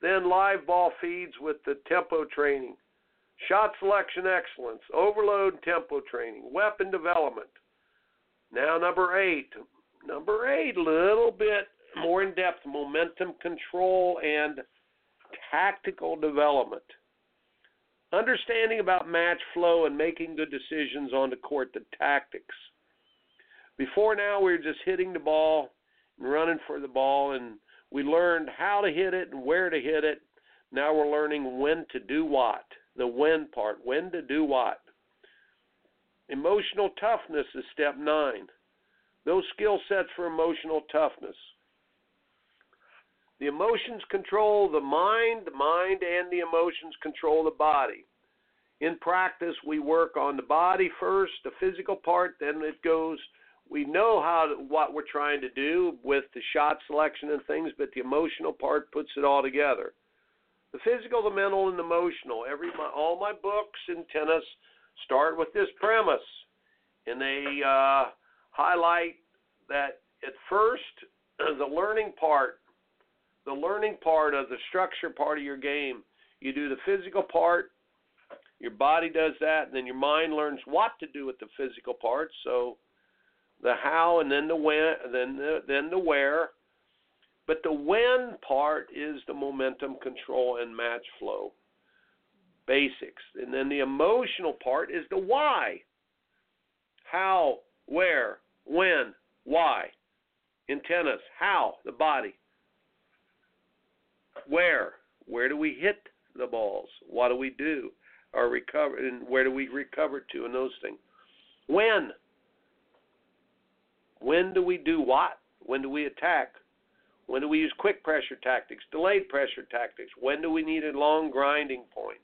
then live ball feeds with the tempo training, shot selection excellence, overload tempo training, weapon development. Now, number eight, Number eight, a little bit more in depth momentum control and tactical development. Understanding about match flow and making good decisions on the court, the tactics. Before now, we were just hitting the ball and running for the ball, and we learned how to hit it and where to hit it. Now we're learning when to do what, the when part, when to do what. Emotional toughness is step nine those skill sets for emotional toughness. The emotions control the mind, the mind and the emotions control the body. in practice, we work on the body first, the physical part, then it goes. We know how what we're trying to do with the shot selection and things, but the emotional part puts it all together. The physical, the mental, and the emotional. Every my, all my books in tennis start with this premise, and they uh, highlight that at first the learning part, the learning part of the structure part of your game. You do the physical part, your body does that, and then your mind learns what to do with the physical part. So the how, and then the when, then the, then the where. But the when part is the momentum control and match flow basics, and then the emotional part is the why. How, where, when, why. In tennis, how the body. Where, where do we hit the balls? What do we do? Or recover, and where do we recover to, and those things. When? When do we do what? When do we attack? When do we use quick pressure tactics, delayed pressure tactics? When do we need a long grinding point?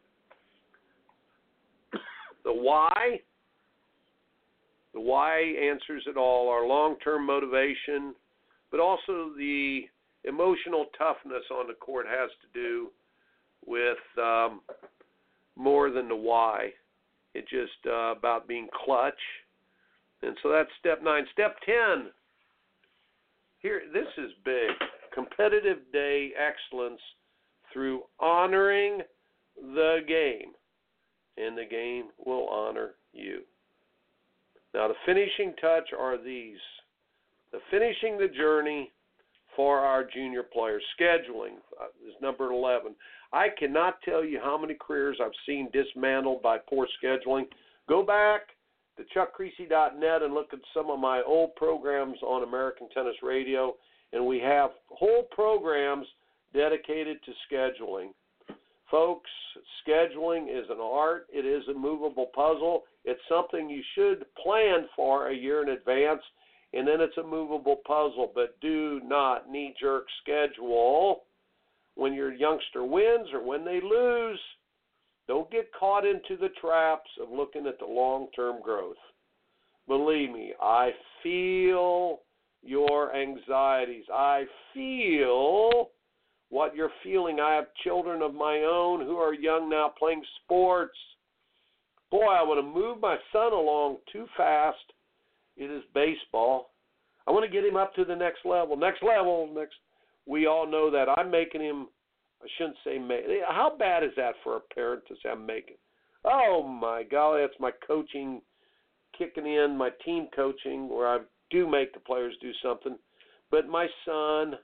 The why, the why answers it all our long term motivation, but also the emotional toughness on the court has to do with um, more than the why. It's just uh, about being clutch. And so that's step nine. Step 10. Here, this is big. Competitive day excellence through honoring the game, and the game will honor you. Now, the finishing touch are these the finishing the journey for our junior players. Scheduling uh, is number 11. I cannot tell you how many careers I've seen dismantled by poor scheduling. Go back to chuckkriese.net and look at some of my old programs on American Tennis Radio, and we have whole programs dedicated to scheduling. Folks, scheduling is an art, it is a movable puzzle. It's something you should plan for a year in advance, and then it's a movable puzzle. But do not knee jerk schedule when your youngster wins or when they lose. Don't get caught into the traps of looking at the long term growth. Believe me, I feel your anxieties. I feel what you're feeling. I have children of my own who are young now playing sports. Boy, I want to move my son along too fast. It is baseball. I want to get him up to the next level. Next level, next. We all know that. I'm making him. I shouldn't say make. How bad is that for a parent to say I'm making? Oh my golly, that's my coaching kicking in, my team coaching, where I do make the players do something. But my son,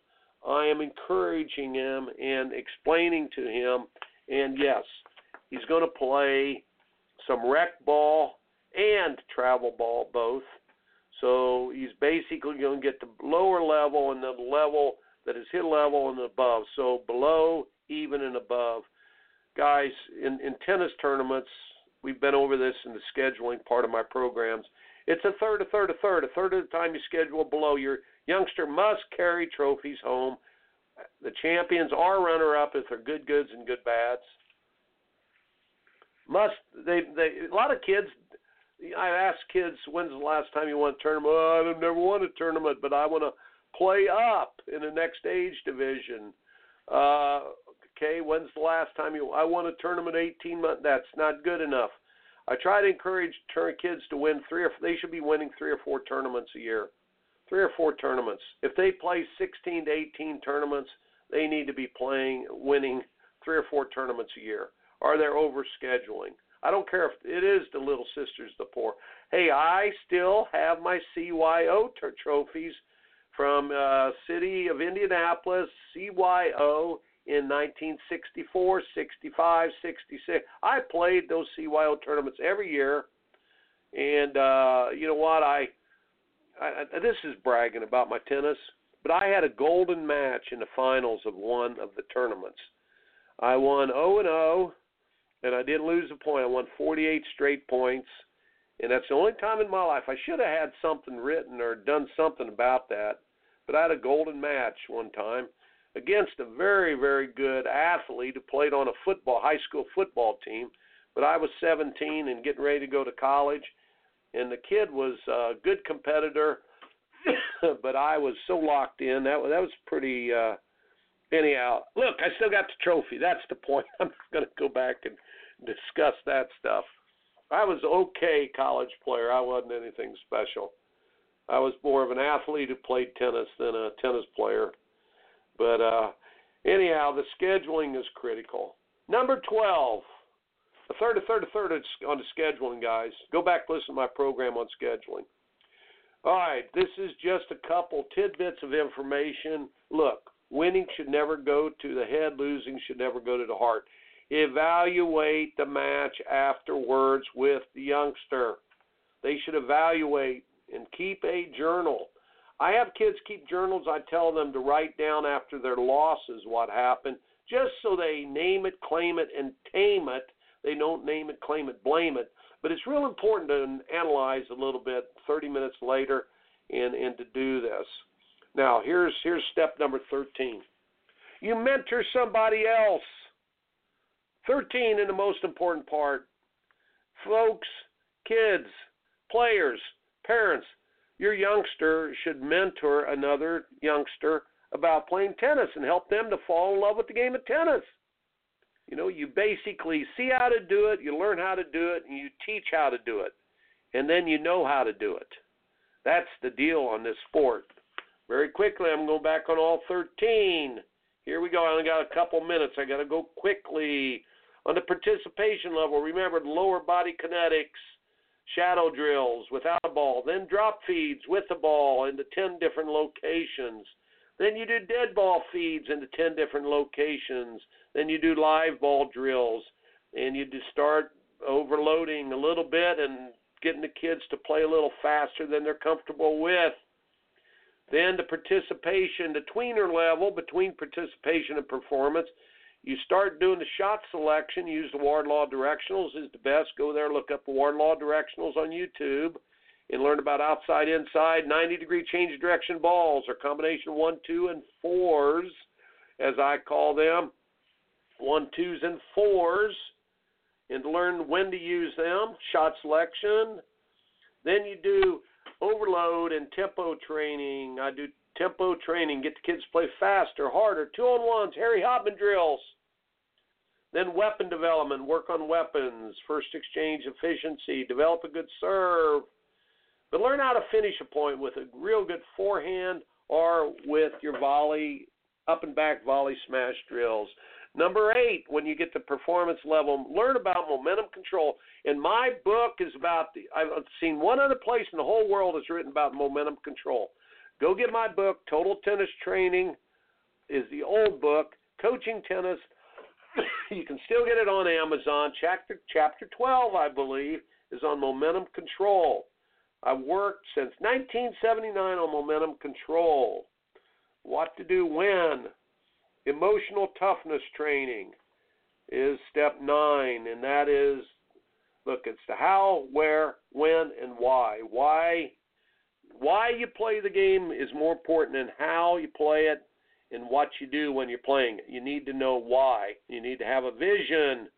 I am encouraging him and explaining to him, and yes, he's going to play some rec ball and travel ball both. So he's basically going to get the lower level and the level that is hit level and above. So below, even, and above. Guys, in, in tennis tournaments, we've been over this in the scheduling part of my programs. It's a third, a third, a third. A third of the time you schedule below your youngster must carry trophies home. The champions are runner up if they're good goods and good bads. Must they they a lot of kids I ask kids when's the last time you won a tournament? Oh, I've never won a tournament, but I want to play up in the next age division. Uh okay, when's the last time you I won a tournament 18 months? That's not good enough. I try to encourage turn kids to win three or they should be winning three or four tournaments a year three or four tournaments. If they play 16 to 18 tournaments, they need to be playing, winning three or four tournaments a year, Are they're over scheduling. I don't care if it is the little sisters, the poor. Hey, I still have my CYO t- trophies from uh, City of Indianapolis, CYO in 1964, 65, 66. I played those CYO tournaments every year, and uh, you know what? I I, this is bragging about my tennis, but I had a golden match in the finals of one of the tournaments. I won 0 and 0, and I didn't lose a point. I won 48 straight points, and that's the only time in my life I should have had something written or done something about that. But I had a golden match one time against a very, very good athlete who played on a football high school football team. but I was 17 and getting ready to go to college, and the kid was a good competitor, but I was so locked in that was that was pretty. Uh, anyhow, look, I still got the trophy. That's the point. I'm not going to go back and discuss that stuff. I was okay college player. I wasn't anything special. I was more of an athlete who played tennis than a tennis player. But uh anyhow, the scheduling is critical. Number 12. A third, a third, a third on the scheduling, guys. Go back listen to my program on scheduling. All right, this is just a couple tidbits of information. Look, winning should never go to the head, losing should never go to the heart. Evaluate the match afterwards with the youngster. They should evaluate and keep a journal. I have kids keep journals. I tell them to write down after their losses what happened, just so they name it, claim it, and tame it. They don't name it, claim it, blame it. But it's real important to analyze a little bit 30 minutes later and, and to do this. Now, here's here's step number 13. You mentor somebody else. 13 in the most important part. Folks, kids, players, parents, your youngster should mentor another youngster about playing tennis and help them to fall in love with the game of tennis. You know, you basically see how to do it, you learn how to do it, and you teach how to do it. And then you know how to do it. That's the deal on this sport. Very quickly, I'm going back on all 13. Here we go. I only got a couple minutes. I got to go quickly. On the participation level, remember lower body kinetics, shadow drills without a ball, then drop feeds with the ball into 10 different locations. Then you do dead ball feeds into 10 different locations. Then you do live ball drills. And you just start overloading a little bit and getting the kids to play a little faster than they're comfortable with. Then the participation, the tweener level between participation and performance, you start doing the shot selection. Use the Wardlaw directionals is the best. Go there, look up the Wardlaw directionals on YouTube, and learn about outside, inside, 90 degree change of direction balls, or combination one, two, and fours, as I call them, one, twos, and fours, and learn when to use them. Shot selection. Then you do overload and tempo training. I do tempo training, get the kids to play faster, harder, two on ones, Harry Hopman drills. Then weapon development, work on weapons, first exchange efficiency, develop a good serve. But learn how to finish a point with a real good forehand or with your volley, up and back volley smash drills. Number eight, when you get to performance level, learn about momentum control. And my book is about the, I've seen one other place in the whole world that's written about momentum control. Go get my book, Total Tennis Training is the old book, Coaching Tennis. You can still get it on Amazon. Chapter chapter 12, I believe, is on momentum control. I've worked since 1979 on momentum control. What to do when? Emotional toughness training is step nine, and that is look, it's the how, where, when, and why. Why why you play the game is more important than how you play it and what you do when you're playing. You need to know why. You need to have a vision.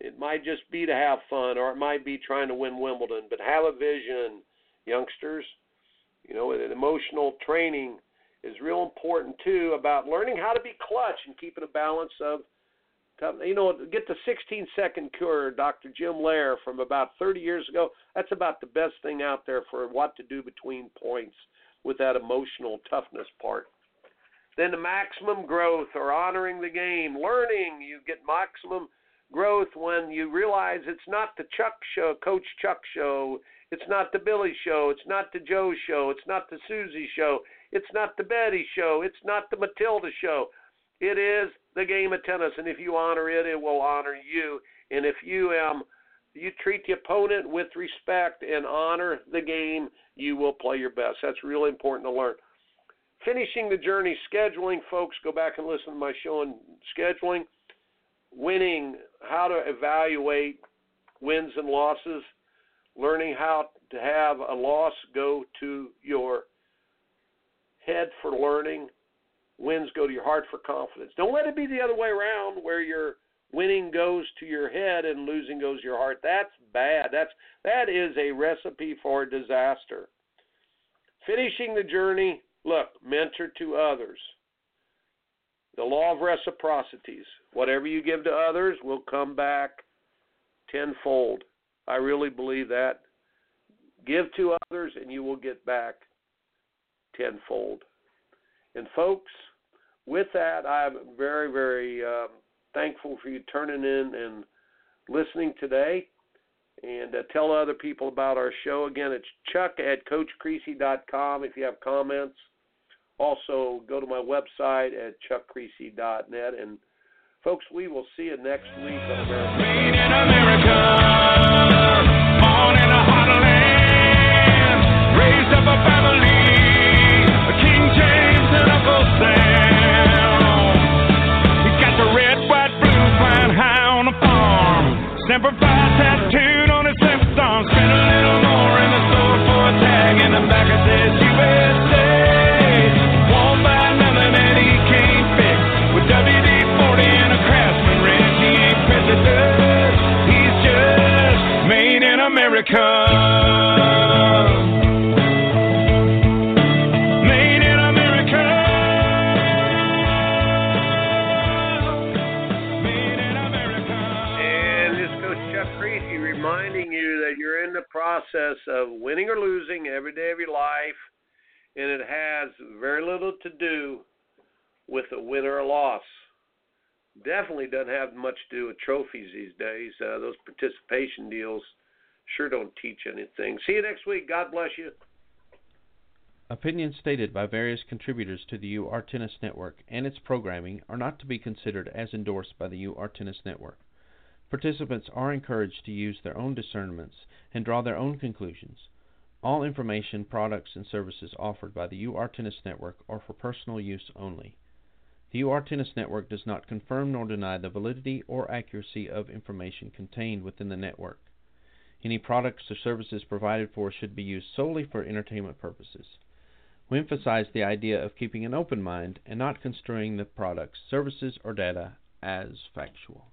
It might just be to have fun, or it might be trying to win Wimbledon, but have a vision, youngsters. You know, emotional training is real important too about learning how to be clutch and keeping a balance of you know, get the 16 second cure, Dr. Jim Loehr from about 30 years ago. That's about the best thing out there for what to do between points with that emotional toughness part. Then the maximum growth or honoring the game, learning. You get maximum growth when you realize it's not the Chuck show, Coach Chuck show. It's not the Billy show. It's not the Joe show. It's not the Susie show. It's not the Betty show. It's not the Matilda show. It is the game of tennis, and if you honor it, it will honor you. And if you um you treat the opponent with respect and honor the game, you will play your best. That's really important to learn. Finishing the journey, scheduling, folks, go back and listen to my show on scheduling. Winning, how to evaluate wins and losses, learning how to have a loss go to your head for learning, wins go to your heart for confidence. Don't let it be the other way around where your winning goes to your head and losing goes to your heart. That's bad. That's that is a recipe for disaster. Finishing the journey, look, mentor to others. The law of reciprocities. Whatever you give to others will come back tenfold. I really believe that. Give to others and you will get back tenfold. And folks, with that, I'm very, very um, thankful for you turning in and listening today. And uh, tell other people about our show. Again, it's chuck at coachkriese.com if you have comments. Also, go to my website at chuckkriese.net. And, folks, we will see you next week on America. Process of winning or losing every day of your life, and it has very little to do with a win or a loss. Definitely doesn't have much to do with trophies these days. Uh, those participation deals sure don't teach anything. See you next week. God bless you. Opinions stated by various contributors to the UR Tennis Network and its programming are not to be considered as endorsed by the UR Tennis Network. Participants are encouraged to use their own discernments and draw their own conclusions. All information, products, and services offered by the UR Tennis Network are for personal use only. The UR Tennis Network does not confirm nor deny the validity or accuracy of information contained within the network. Any products or services provided for should be used solely for entertainment purposes. We emphasize the idea of keeping an open mind and not construing the products, services, or data as factual.